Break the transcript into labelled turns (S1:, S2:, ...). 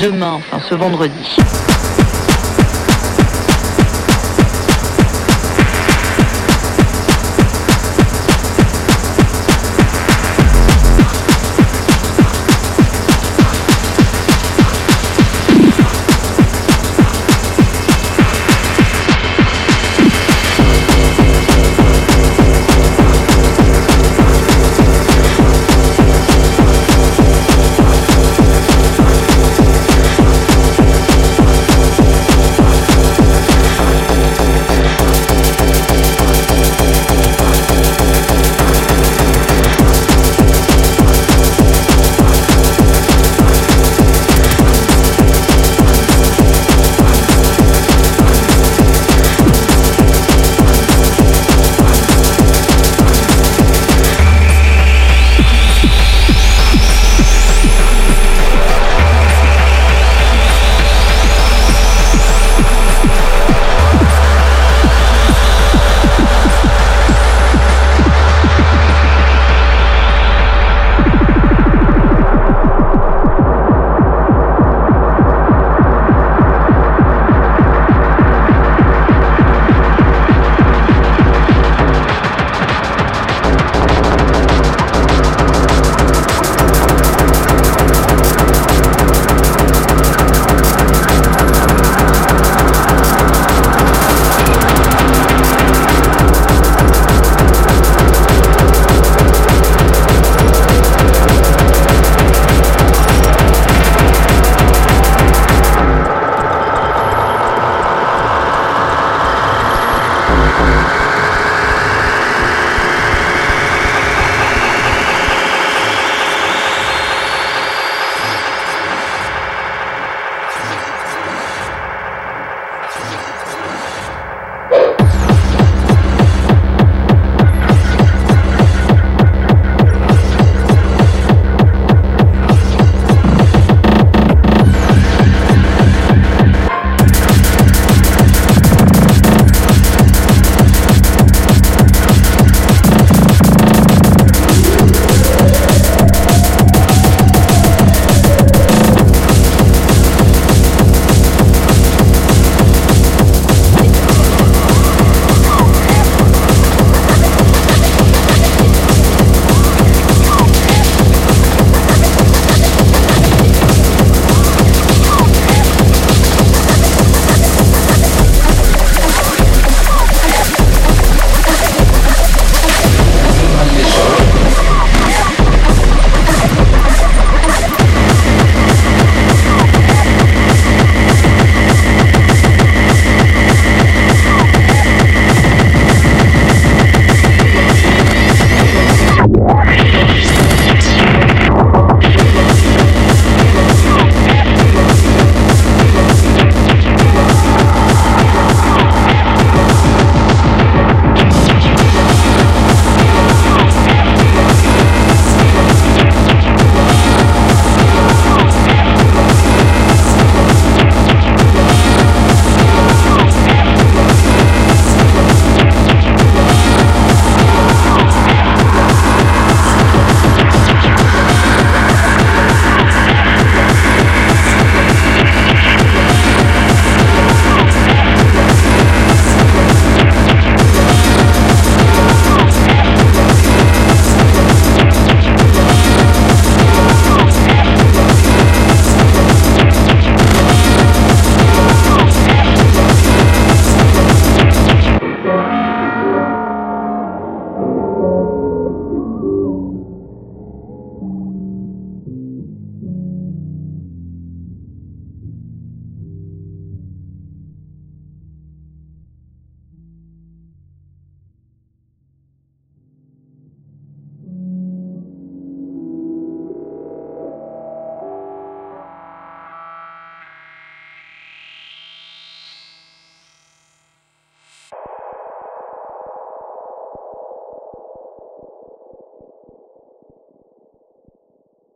S1: demain, enfin ce vendredi.